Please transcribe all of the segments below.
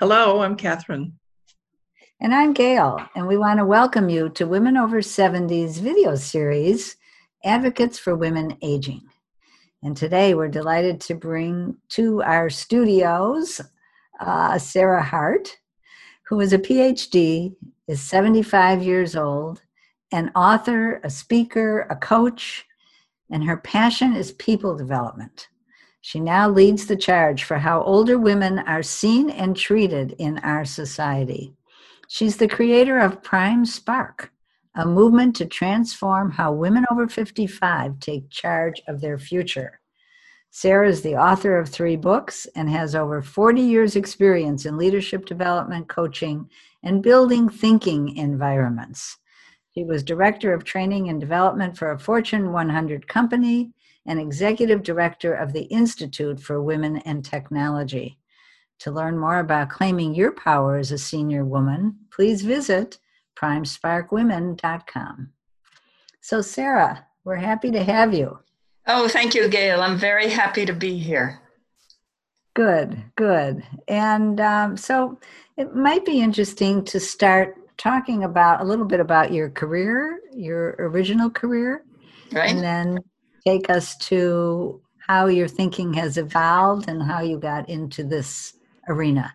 Hello, I'm Catherine. And I'm Gail, and we want to welcome you to Women Over 70's video series, Advocates for Women Aging. And today we're delighted to bring to our studios uh, Sarah Hart, who is a PhD, is 75 years old, an author, a speaker, a coach, and her passion is people development. She now leads the charge for how older women are seen and treated in our society. She's the creator of Prime Spark, a movement to transform how women over 55 take charge of their future. Sarah is the author of three books and has over 40 years' experience in leadership development, coaching, and building thinking environments. She was director of training and development for a Fortune 100 company and executive director of the Institute for Women and Technology. To learn more about claiming your power as a senior woman, please visit primesparkwomen.com. So, Sarah, we're happy to have you. Oh, thank you, Gail. I'm very happy to be here. Good, good. And um, so it might be interesting to start talking about a little bit about your career, your original career, right. and then take us to how your thinking has evolved and how you got into this arena.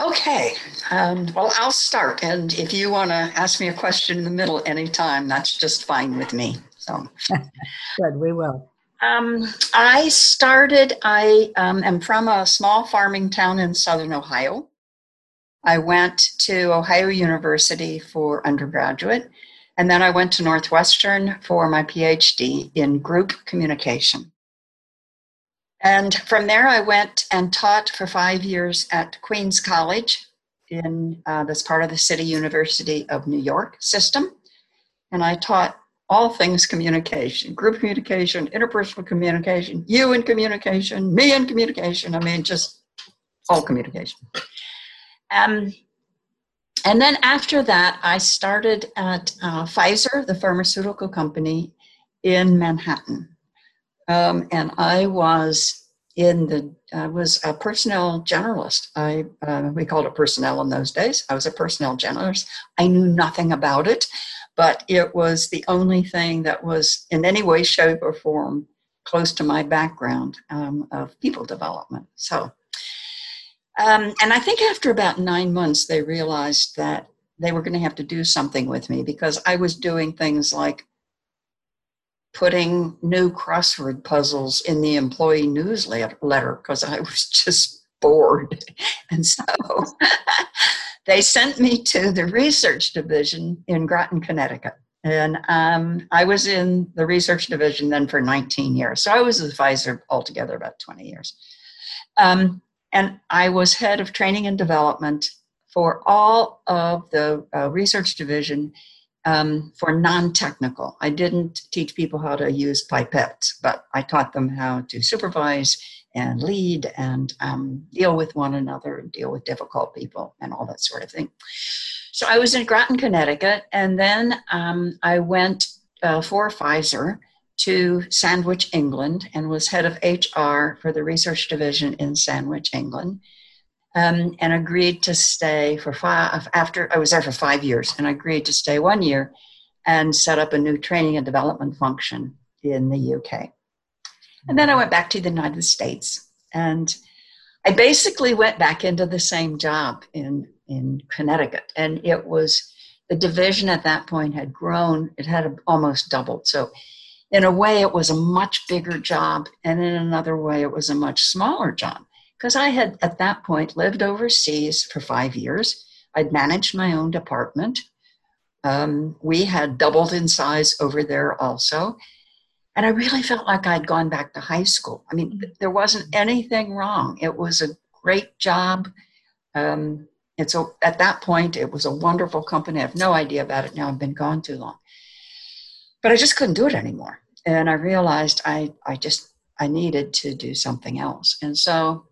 Okay. Um, well, I'll start. And if you want to ask me a question in the middle anytime, that's just fine with me. So, good, we will. Um, I started, I um, am from a small farming town in southern Ohio. I went to Ohio University for undergraduate and then I went to Northwestern for my PhD in group communication. And from there, I went and taught for five years at Queens College in uh, this part of the City University of New York system. And I taught all things communication group communication, interpersonal communication, you in communication, me in communication. I mean, just all communication. Um, and then after that, I started at uh, Pfizer, the pharmaceutical company in Manhattan. Um, and I was in the, I was a personnel generalist. I, uh, we called it personnel in those days. I was a personnel generalist. I knew nothing about it, but it was the only thing that was in any way, shape, or form close to my background um, of people development. So um, and I think after about nine months, they realized that they were going to have to do something with me because I was doing things like putting new crossword puzzles in the employee newsletter because I was just bored. And so they sent me to the research division in Groton, Connecticut. And um, I was in the research division then for 19 years. So I was with Pfizer altogether about 20 years. Um, and I was head of training and development for all of the uh, research division um, for non technical. I didn't teach people how to use pipettes, but I taught them how to supervise and lead and um, deal with one another and deal with difficult people and all that sort of thing. So I was in Groton, Connecticut, and then um, I went uh, for Pfizer to Sandwich, England, and was head of HR for the research division in Sandwich, England. Um, and agreed to stay for five after I was there for five years and I agreed to stay one year and set up a new training and development function in the UK. And then I went back to the United States and I basically went back into the same job in, in Connecticut. And it was the division at that point had grown, it had almost doubled. So in a way, it was a much bigger job, and in another way, it was a much smaller job. Because I had, at that point, lived overseas for five years. I'd managed my own department. Um, we had doubled in size over there also. And I really felt like I'd gone back to high school. I mean, there wasn't anything wrong. It was a great job. Um, and so at that point, it was a wonderful company. I have no idea about it now. I've been gone too long but I just couldn't do it anymore. And I realized I, I just, I needed to do something else. And so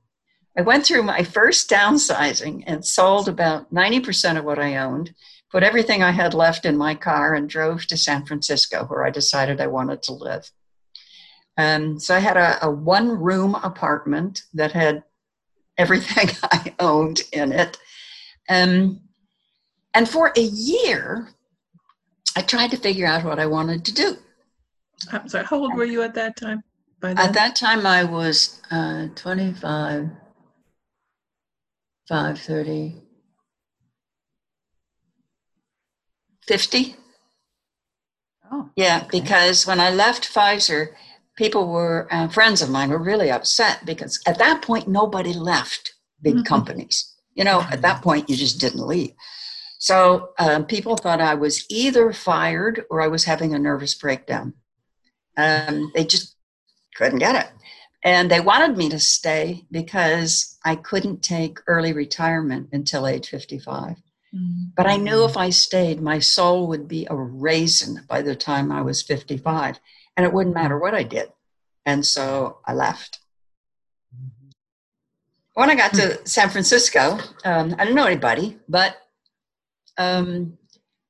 I went through my first downsizing and sold about 90% of what I owned, put everything I had left in my car, and drove to San Francisco, where I decided I wanted to live. Um, so I had a, a one room apartment that had everything I owned in it. Um, and for a year, I tried to figure out what I wanted to do. I'm sorry, how old were you at that time? At that time, I was uh, 25, 530, 50. Oh, yeah, okay. because when I left Pfizer, people were uh, friends of mine were really upset because at that point nobody left big mm-hmm. companies. You know, at that point you just didn't leave. So um, people thought I was either fired or I was having a nervous breakdown. Um, they just couldn't get it. And they wanted me to stay because I couldn't take early retirement until age 55. Mm-hmm. But I knew if I stayed, my soul would be a raisin by the time I was 55, and it wouldn't matter what I did. And so I left. When I got to San Francisco, um, I didn't know anybody, but um,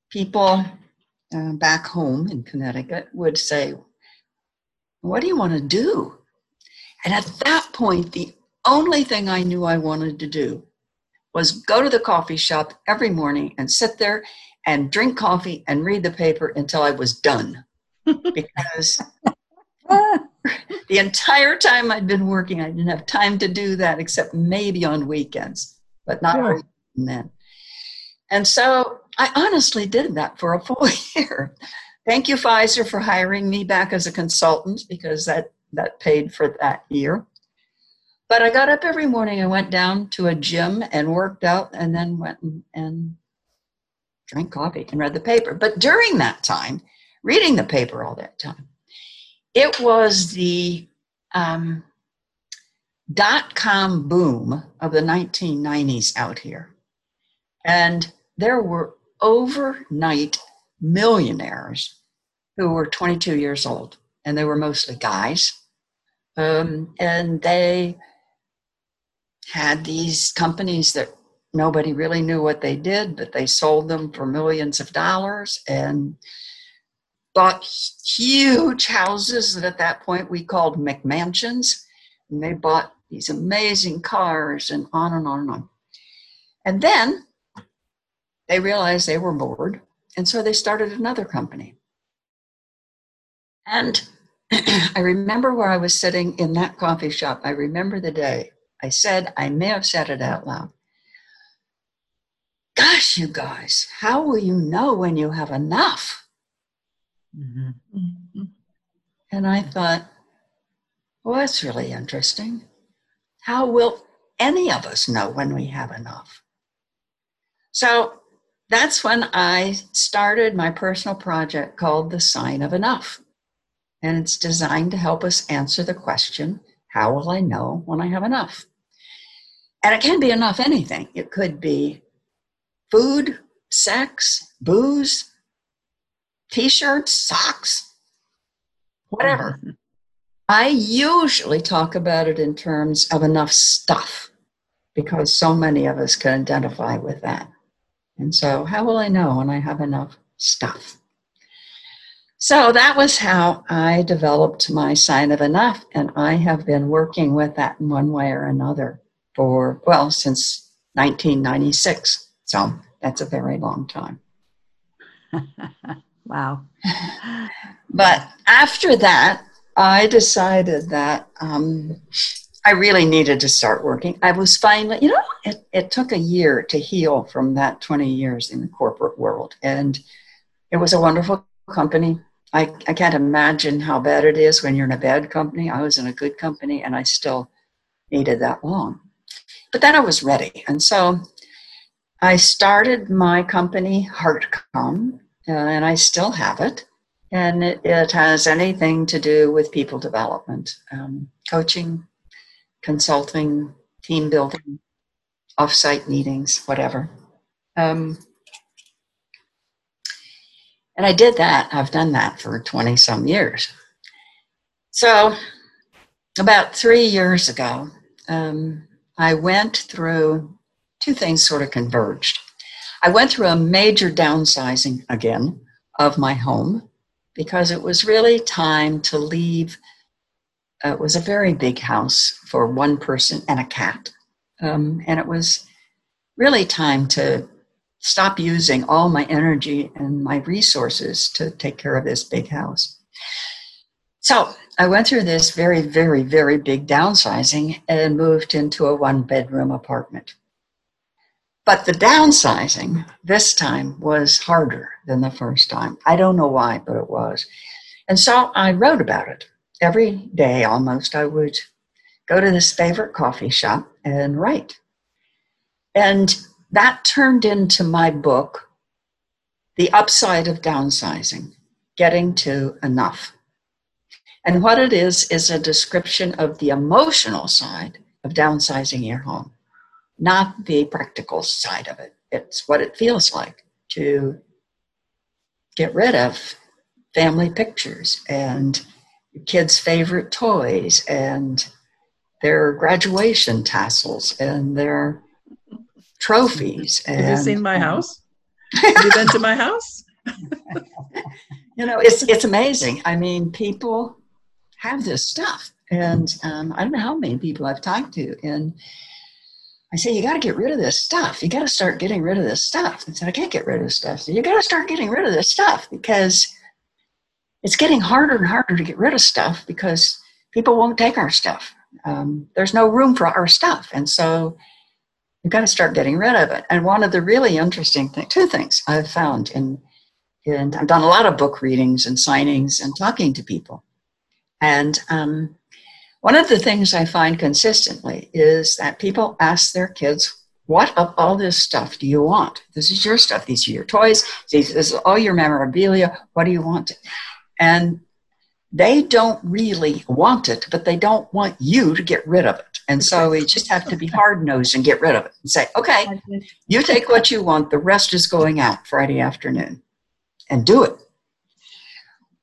people uh, back home in Connecticut would say, What do you want to do? And at that point, the only thing I knew I wanted to do was go to the coffee shop every morning and sit there and drink coffee and read the paper until I was done. because the entire time I'd been working, I didn't have time to do that except maybe on weekends, but not sure. then. And so I honestly did that for a full year. Thank you, Pfizer, for hiring me back as a consultant because that, that paid for that year. But I got up every morning and went down to a gym and worked out and then went and, and drank coffee and read the paper. But during that time, reading the paper all that time, it was the um, dot com boom of the 1990s out here. And there were overnight millionaires who were 22 years old, and they were mostly guys. Um, and they had these companies that nobody really knew what they did, but they sold them for millions of dollars and bought huge houses that at that point we called McMansions. And they bought these amazing cars and on and on and on. And then they realized they were bored, and so they started another company. And I remember where I was sitting in that coffee shop. I remember the day. I said, I may have said it out loud. Gosh, you guys, how will you know when you have enough? Mm-hmm. Mm-hmm. And I thought, well, that's really interesting. How will any of us know when we have enough? So that's when I started my personal project called The Sign of Enough. And it's designed to help us answer the question how will I know when I have enough? And it can be enough anything. It could be food, sex, booze, t shirts, socks, whatever. Mm-hmm. I usually talk about it in terms of enough stuff because so many of us can identify with that. And so, how will I know when I have enough stuff? So that was how I developed my sign of enough, and I have been working with that in one way or another for, well, since 1996. So that's a very long time. wow. but after that, I decided that um, I really needed to start working. I was finally, you know, it, it took a year to heal from that 20 years in the corporate world. And it was a wonderful company. I, I can't imagine how bad it is when you're in a bad company. I was in a good company and I still needed that long. But then I was ready. And so I started my company, HeartCom, and I still have it. And it, it, has anything to do with people development, um, coaching, consulting, team building, offsite meetings, whatever. Um, and I did that. I've done that for 20 some years. So, about three years ago, um, I went through two things sort of converged. I went through a major downsizing again of my home because it was really time to leave. Uh, it was a very big house for one person and a cat. Um, and it was really time to stop using all my energy and my resources to take care of this big house. So I went through this very, very, very big downsizing and moved into a one bedroom apartment. But the downsizing this time was harder than the first time. I don't know why, but it was. And so I wrote about it. Every day almost, I would go to this favorite coffee shop and write. And that turned into my book, The Upside of Downsizing Getting to Enough. And what it is, is a description of the emotional side of downsizing your home, not the practical side of it. It's what it feels like to get rid of family pictures and kids' favorite toys and their graduation tassels and their trophies. And, Have you seen my house? Have you been to my house? you know, it's it's amazing. I mean, people have this stuff, and um, I don't know how many people I've talked to, and I say you got to get rid of this stuff. You got to start getting rid of this stuff. And said I can't get rid of this stuff. So you got to start getting rid of this stuff because it's getting harder and harder to get rid of stuff because people won't take our stuff. Um, there's no room for our stuff, and so you've got to start getting rid of it. And one of the really interesting two things I've found in, and I've done a lot of book readings and signings and talking to people. And um, one of the things I find consistently is that people ask their kids, what of all this stuff do you want? This is your stuff. These are your toys. This is all your memorabilia. What do you want? And they don't really want it, but they don't want you to get rid of it. And so we just have to be hard nosed and get rid of it and say, okay, you take what you want, the rest is going out Friday afternoon and do it.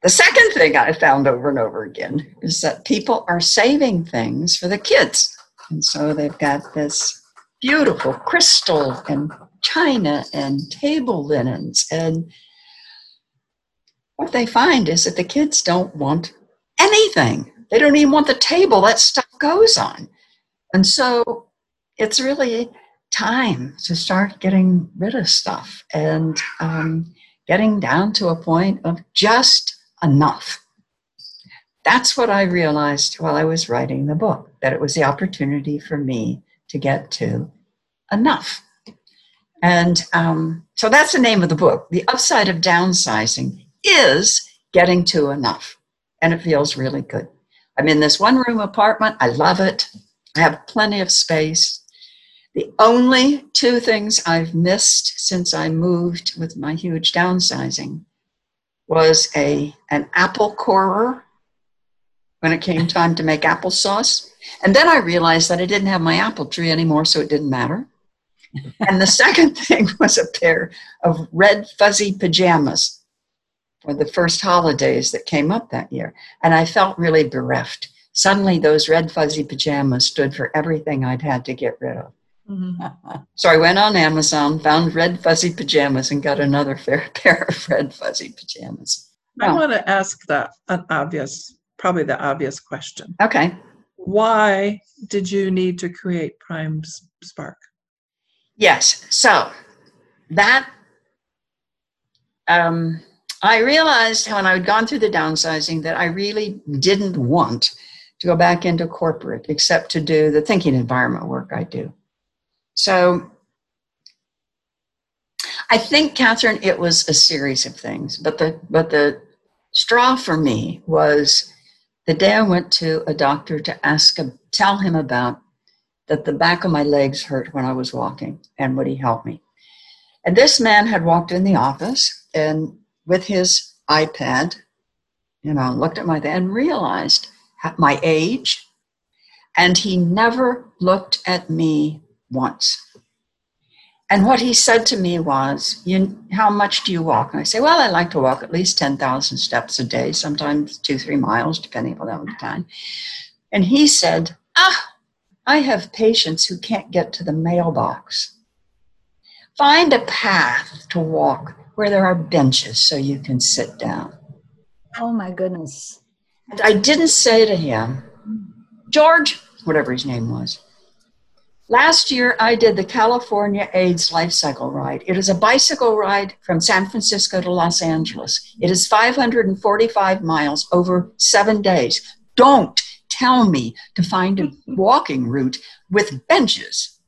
The second thing I found over and over again is that people are saving things for the kids. And so they've got this beautiful crystal and china and table linens and what they find is that the kids don't want anything. They don't even want the table that stuff goes on. And so it's really time to start getting rid of stuff and um, getting down to a point of just enough. That's what I realized while I was writing the book, that it was the opportunity for me to get to enough. And um, so that's the name of the book, The Upside of Downsizing is getting to enough. And it feels really good. I'm in this one room apartment. I love it. I have plenty of space. The only two things I've missed since I moved with my huge downsizing was a an apple corer when it came time to make applesauce. And then I realized that I didn't have my apple tree anymore, so it didn't matter. and the second thing was a pair of red fuzzy pajamas for the first holidays that came up that year. And I felt really bereft. Suddenly, those red fuzzy pajamas stood for everything I'd had to get rid of. Mm-hmm. so I went on Amazon, found red fuzzy pajamas, and got another fair pair of red fuzzy pajamas. I want to ask the an obvious, probably the obvious question. Okay. Why did you need to create Prime Spark? Yes. So that um, I realized when I had gone through the downsizing that I really didn't want to go back into corporate except to do the thinking environment work I do. So I think, Catherine, it was a series of things, but the but the straw for me was the day I went to a doctor to ask him, tell him about that the back of my legs hurt when I was walking and would he help me? And this man had walked in the office and with his iPad, you know, looked at my and realized my age, and he never looked at me once. And what he said to me was, you, How much do you walk? And I say, Well, I like to walk at least 10,000 steps a day, sometimes two, three miles, depending on the time. And he said, Ah, I have patients who can't get to the mailbox. Find a path to walk where there are benches so you can sit down. Oh my goodness. And I didn't say to him, George, whatever his name was, Last year, I did the California AIDS Life Cycle Ride. It is a bicycle ride from San Francisco to Los Angeles. It is 545 miles over seven days. Don't tell me to find a walking route with benches.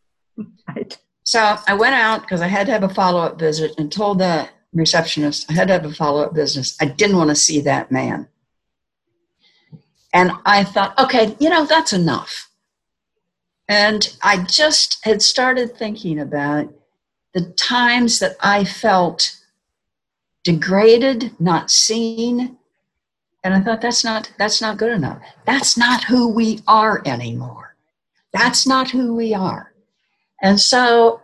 Right. So I went out because I had to have a follow up visit and told the receptionist I had to have a follow up business. I didn't want to see that man. And I thought, okay, you know, that's enough. And I just had started thinking about the times that I felt degraded, not seen. And I thought that's not that's not good enough. That's not who we are anymore. That's not who we are. And so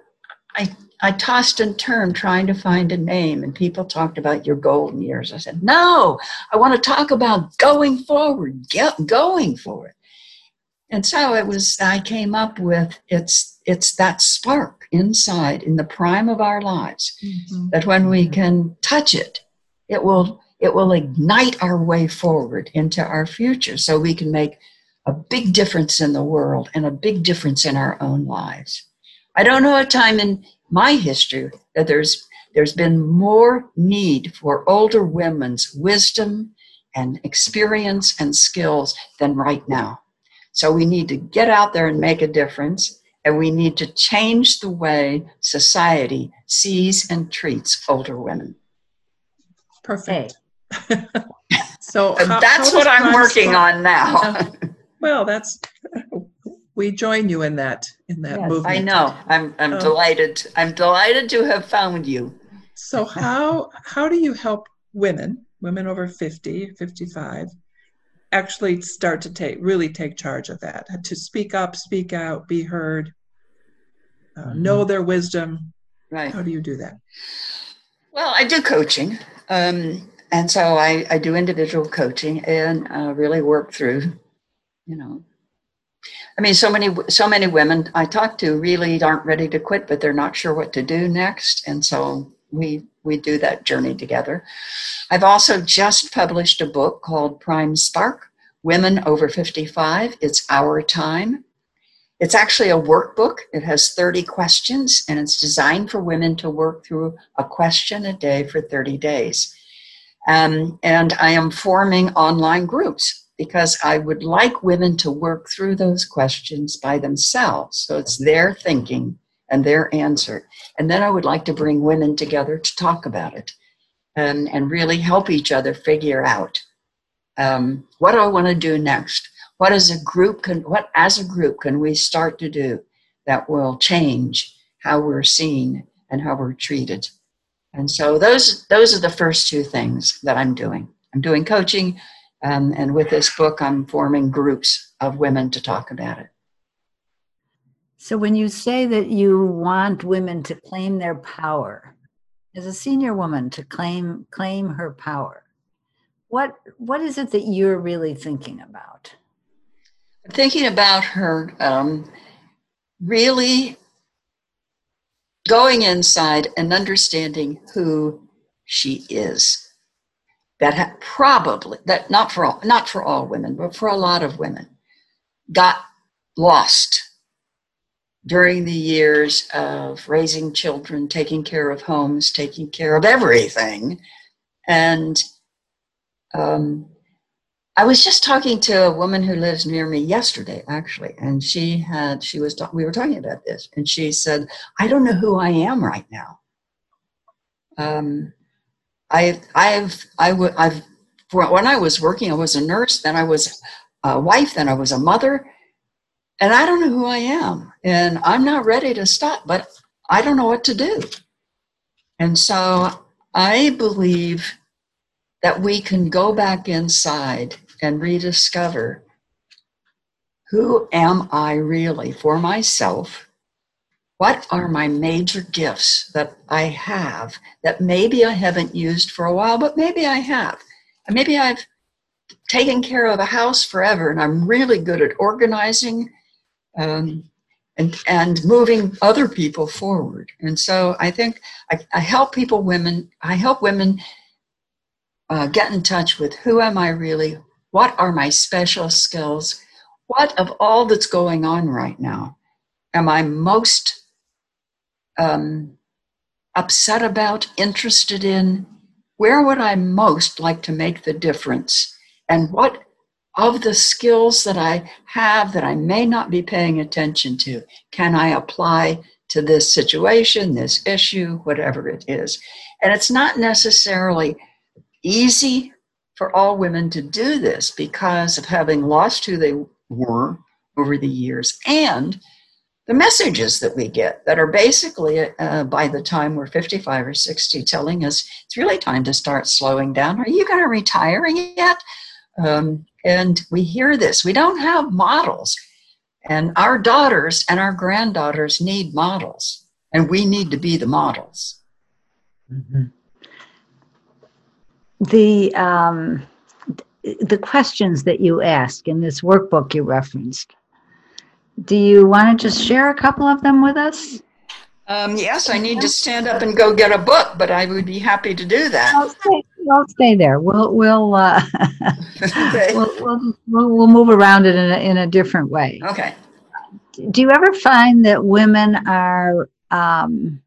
I I tossed and turned trying to find a name, and people talked about your golden years. I said, No, I want to talk about going forward, get going for it. And so it was, I came up with it's, it's that spark inside in the prime of our lives Mhm. that when we can touch it, it will, it will ignite our way forward into our future so we can make a big difference in the world and a big difference in our own lives. I don't know a time in my history that there's there's been more need for older women's wisdom and experience and skills than right now. So we need to get out there and make a difference and we need to change the way society sees and treats older women. Perfect. So how- that's how what I'm working Spark- on now. Well, that's, we join you in that, in that Yes. movement. I know. I'm I'm Oh. delighted. I'm delighted to have found you. So how, how do you help women, women over 50, 55, actually start to take, really take charge of that, to speak up, speak out, be heard, uh, know their wisdom? Right. How do you do that? Well, I do coaching. Um, and so I, I do individual coaching and uh, really work through, you know, I mean, so many, so many women I talk to really aren't ready to quit, but they're not sure what to do next. And so we, we do that journey together. I've also just published a book called Prime Spark, Women Over 55. It's Our Time. It's actually a workbook. It has 30 questions and it's designed for women to work through a question a day for 30 days. Um, and I am forming online groups because I would like women to work through those questions by themselves. So it's their thinking and their answer. And then I would like to bring women together to talk about it and, and really help each other figure out um, what do I want to do next? What as a group can what as a group can we start to do that will change how we're seen and how we're treated? And so those those are the first two things that I'm doing. I'm doing coaching, um, and with this book, I'm forming groups of women to talk about it. So when you say that you want women to claim their power, as a senior woman to claim claim her power, what what is it that you're really thinking about? I'm thinking about her um, really going inside and understanding who she is. That ha- probably that not for all not for all women, but for a lot of women, got lost during the years of raising children, taking care of homes, taking care of everything, and um, I was just talking to a woman who lives near me yesterday, actually, and she had she was ta- we were talking about this, and she said, "I don't know who I am right now. Um, I I've I w- I've when I was working, I was a nurse, then I was a wife, then I was a mother, and I don't know who I am, and I'm not ready to stop, but I don't know what to do, and so I believe." that we can go back inside and rediscover who am I really for myself? What are my major gifts that I have that maybe I haven't used for a while, but maybe I have? Maybe I've taken care of a house forever and I'm really good at organizing um, and, and moving other people forward. And so I think I, I help people, women, I help women uh, get in touch with who am I really? What are my special skills? What of all that's going on right now am I most um, upset about, interested in? Where would I most like to make the difference? And what of the skills that I have that I may not be paying attention to can I apply to this situation, this issue, whatever it is? And it's not necessarily easy for all women to do this because of having lost who they were over the years and the messages that we get that are basically uh, by the time we're 55 or 60 telling us it's really time to start slowing down. Are you going to retire yet? Um, and we hear this. We don't have models. And our daughters and our granddaughters need models. And we need to be the models. Mm-hmm. the um, the questions that you ask in this workbook you referenced do you want to just share a couple of them with us? Um, yes, I need to stand up and go get a book, but I would be happy to do that. I'll stay, I'll stay there. We'll we'll, uh, okay. we'll, we'll, we'll we'll move around it in a, in a different way. Okay. Do you ever find that women are um,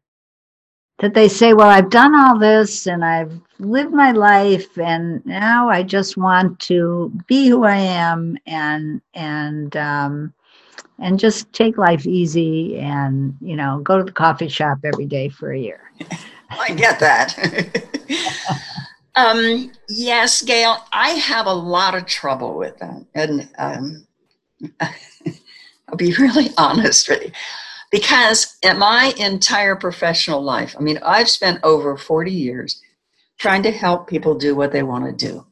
that they say, "Well, I've done all this and I've lived my life, and now I just want to be who I am and and um, and just take life easy and you know go to the coffee shop every day for a year. I get that. Um, yes gail i have a lot of trouble with that. And um, i'll be really honest with you. Because in my entire professional life i mean i've spent over 40 years trying to help people do what they want to do.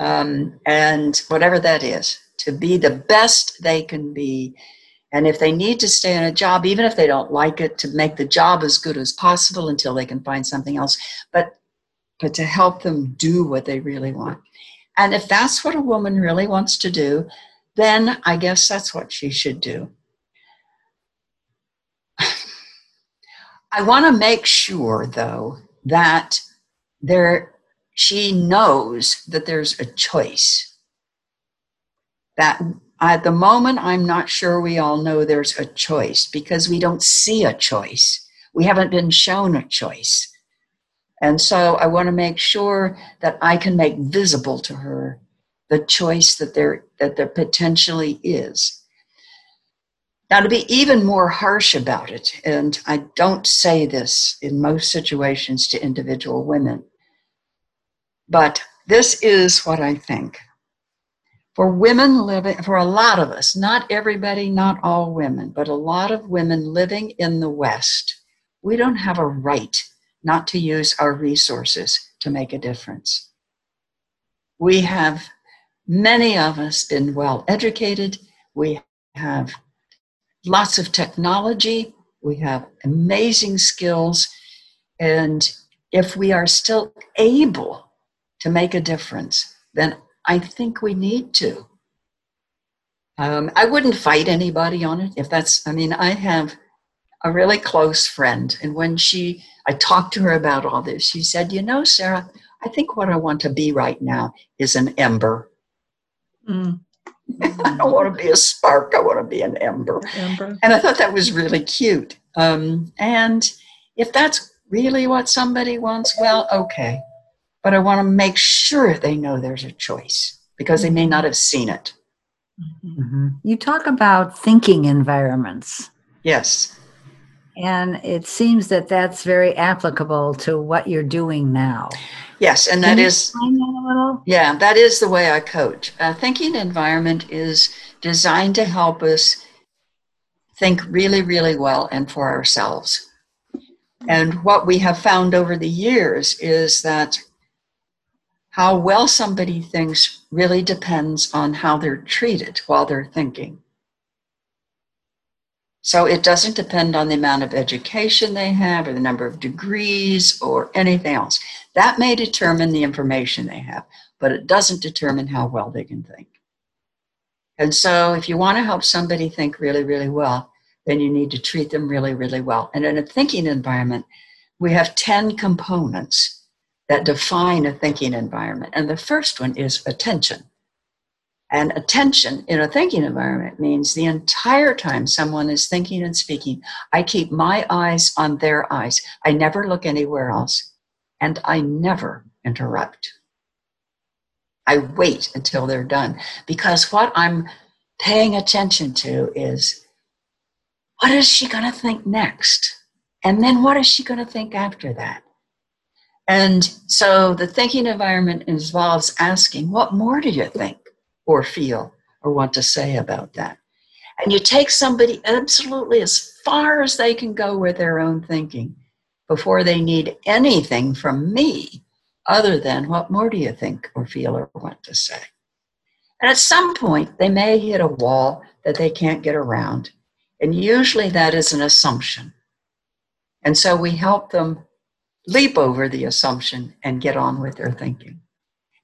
Um, and whatever that is to be the best they can be. And if they need to stay in a job, even if they don't like it, to make the job as good as possible until they can find something else, but, but to help them do what they really want. And if that's what a woman really wants to do, then I guess that's what she should do. I want to make sure, though, that there she knows that there's a choice that at the moment, I'm not sure we all know there's a choice because we don't see a choice. We haven't been shown a choice. And so I want to make sure that I can make visible to her the choice that there, that there potentially is. Now, to be even more harsh about it, and I don't say this in most situations to individual women, but this is what I think for women living, for a lot of us, not everybody, not all women, but a lot of women living in the West, we don't have a right not to use our resources to make a difference. We have, many of us, been well educated. We have lots of technology. We have amazing skills. And if we are still able to make a difference, then I think we need to. Um, I wouldn't fight anybody on it if that's, I mean, I have a really close friend, and when she, I talked to her about all this, she said, You know, Sarah, I think what I want to be right now is an ember. Mm. I don't want to be a spark, I want to be an ember. ember. And I thought that was really cute. Um, and if that's really what somebody wants, well, okay but I want to make sure they know there's a choice because they may not have seen it. Mm-hmm. You talk about thinking environments. Yes. And it seems that that's very applicable to what you're doing now. Yes, and that is that yeah, that is the way I coach. A thinking environment is designed to help us think really, really well and for ourselves. And what we have found over the years is that how well somebody thinks really depends on how they're treated while they're thinking. So it doesn't depend on the amount of education they have or the number of degrees or anything else. That may determine the information they have, but it doesn't determine how well they can think. And so if you want to help somebody think really, really well, then you need to treat them really, really well. And in a thinking environment, we have 10 components that define a thinking environment. And the first one is attention. And attention in a thinking environment means the entire time someone is thinking and speaking, I keep my eyes on their eyes. I never look anywhere else, and I never interrupt. I wait until they're done because what I'm paying attention to is what is she going to think next? And then what is she going to think after that? And so the thinking environment involves asking, what more do you think or feel or want to say about that? And you take somebody absolutely as far as they can go with their own thinking before they need anything from me other than what more do you think or feel or want to say? And at some point, they may hit a wall that they can't get around. And usually that is an assumption. And so we help them leap over the assumption and get on with their thinking.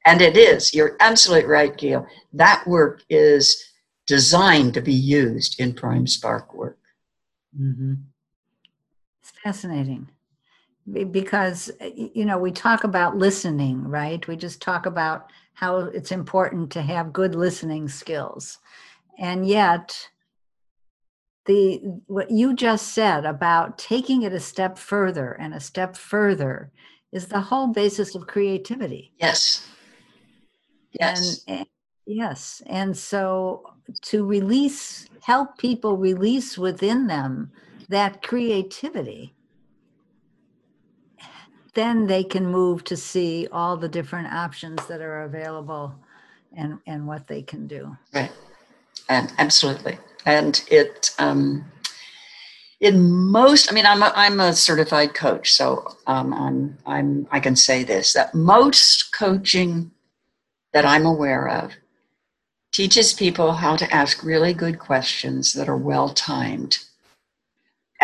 And it is, you're absolutely right, Gail. That work is designed to be used in Prime Spark work. Mm-hmm. It's fascinating because you know we talk about listening right we just talk about how it's important to have good listening skills and yet the what you just said about taking it a step further and a step further is the whole basis of creativity. Yes. Yes. And, and yes. And so to release help people release within them that creativity then they can move to see all the different options that are available and and what they can do. Right. And absolutely and it um in most i mean i'm a, I'm a certified coach. So um, i'm i'm i can say this that most coaching that i'm aware of teaches people how to ask really good questions that are well timed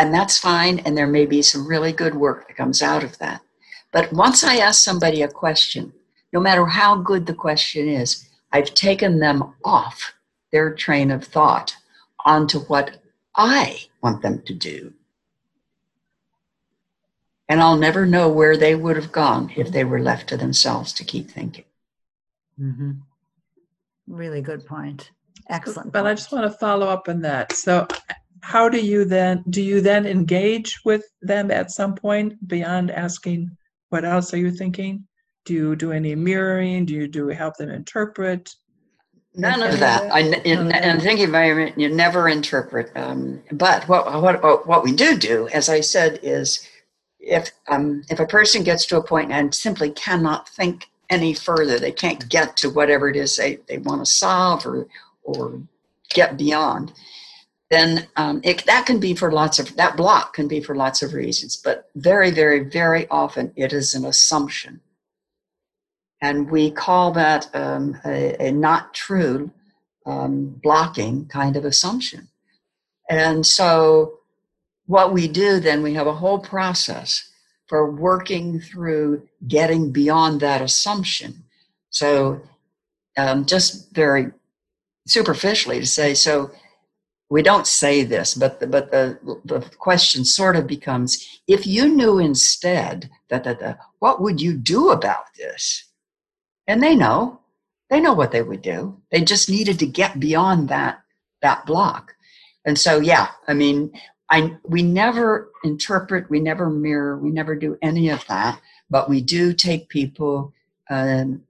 and that's fine and there may be some really good work that comes out of that. But once I ask somebody a question, no matter how good the question is, I've taken them off their train of thought onto what I want them to do. And I'll never know where they would have gone if they were left to themselves to keep thinking. Mm-hmm. Really good point. Excellent. But point. I just want to follow up on that. So, how do you then do you then engage with them at some point beyond asking what else are you thinking? Do you do any mirroring? Do you do help them interpret? None of that. I, in, in thinking environment, you never interpret. Um, but what, what what we do do, as I said, is if um, if a person gets to a point and simply cannot think any further, they can't get to whatever it is they, they want to solve or or get beyond then um, it, that can be for lots of that block can be for lots of reasons but very very very often it is an assumption and we call that um, a, a, not true um, blocking kind of assumption and so what we do then we have a whole process for working through getting beyond that assumption so um, just very superficially to say so we don't say this, but the, but the, the question sort of becomes if you knew instead that, that, what would you do about this? And they know, they know what they would do. They just needed to get beyond that that block. And so, yeah, I mean, I we never interpret, we never mirror, we never do any of that, but we do take people um,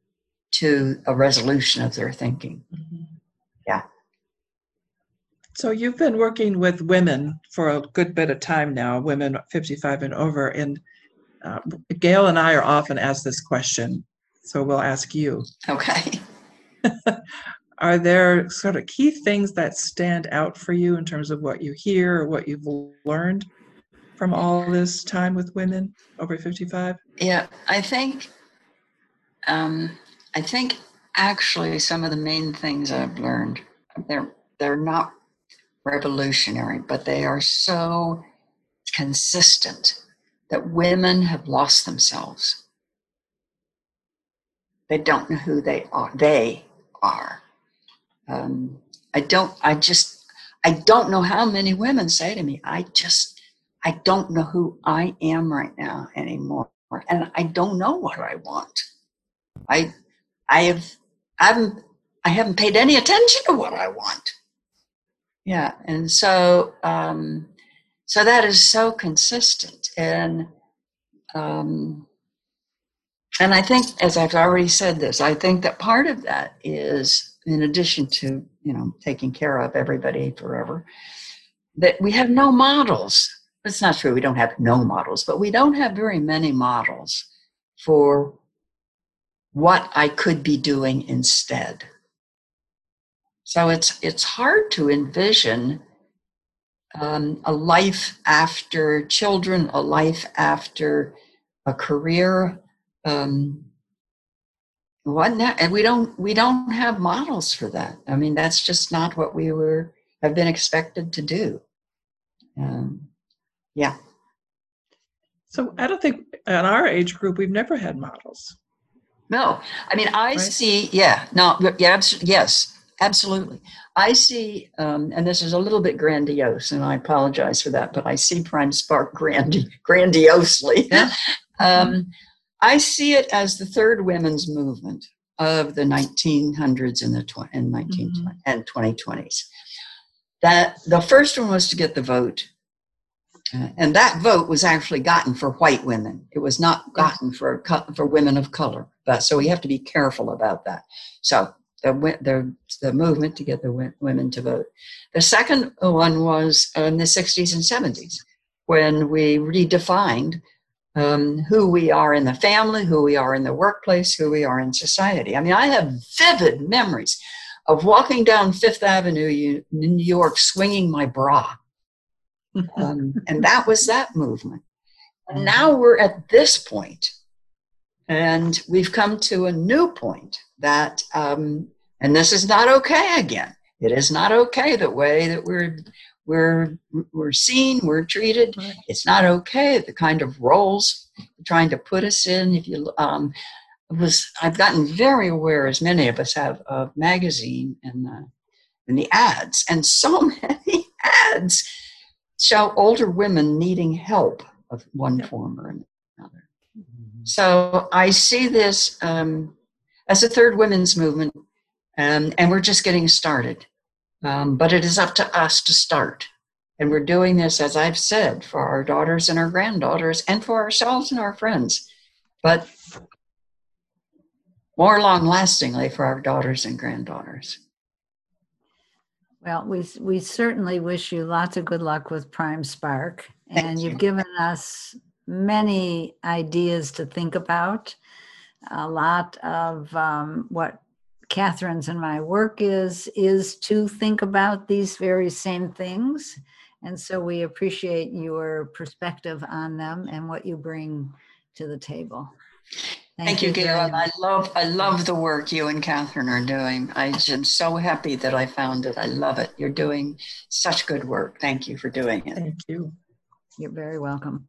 to a resolution of their thinking. Mm-hmm. Yeah. So you've been working with women for a good bit of time now, women 55 and over, and uh, Gail and I are often asked this question, so we'll ask you. Okay. are there sort of key things that stand out for you in terms of what you hear or what you've learned from all this time with women over 55? Yeah, I think, um, I think actually some of the main things I've learned they're they're not revolutionary, but they are so consistent that women have lost themselves. They don't know who they are. They are. Um, I don't, I just, I don't know how many women say to me, I just, I don't know who I am right now anymore. And I don't know what I want. I, I have, I'm I haven't paid any attention to what I want. Yeah, and so um, so that is so consistent, and um, and I think, as I've already said this, I think that part of that is, in addition to you know taking care of everybody forever, that we have no models. It's not true. We don't have no models, but we don't have very many models for what I could be doing instead. So it's it's hard to envision um, a life after children, a life after a career. Um, what now? And we don't we don't have models for that. I mean, that's just not what we were have been expected to do. Um, yeah. So I don't think in our age group we've never had models. No, I mean I right? see. Yeah, no, yeah, yes, absolutely. I see, um, and this is a little bit grandiose, and I apologize for that, but I see Prime Spark grandi- grandiosely. Yeah. um, I see it as the third women's movement of the 1900s and the tw- and 19 mm-hmm. and 2020s. That the first one was to get the vote, uh, and that vote was actually gotten for white women. It was not gotten for for women of color. But so we have to be careful about that. So the the, the movement to get the women to vote. The second one was in the 60s and 70s when we redefined um, who we are in the family, who we are in the workplace, who we are in society. I mean, I have vivid memories of walking down Fifth Avenue, in New York, swinging my bra. Um, and that was that movement. And now we're at this point, and we've come to a new point that, um, and this is not okay again. It is not okay the way that we're we're we're seen, we're treated. It's not okay the kind of roles trying to put us in. If you um, was, I've gotten very aware, as many of us have, of magazine and the and the ads, and so many ads show older women needing help of one form or another. Mm-hmm. So I see this um, as a third women's movement, um, and we're just getting started. Um, but it is up to us to start. And we're doing this, as I've said, for our daughters and our granddaughters and for ourselves and our friends, but more long lastingly for our daughters and granddaughters. Well, we, we certainly wish you lots of good luck with Prime Spark. Thank and you've given us many ideas to think about. A lot of um, what Catherine's and my work is is to think about these very same things. And so we appreciate your perspective on them and what you bring to the table. Thank, Thank you, you Gail. I love I love the work you and Catherine are doing. I am so happy that I found it. I love it. You're doing such good work. Thank you for doing it. Thank you. You're very welcome.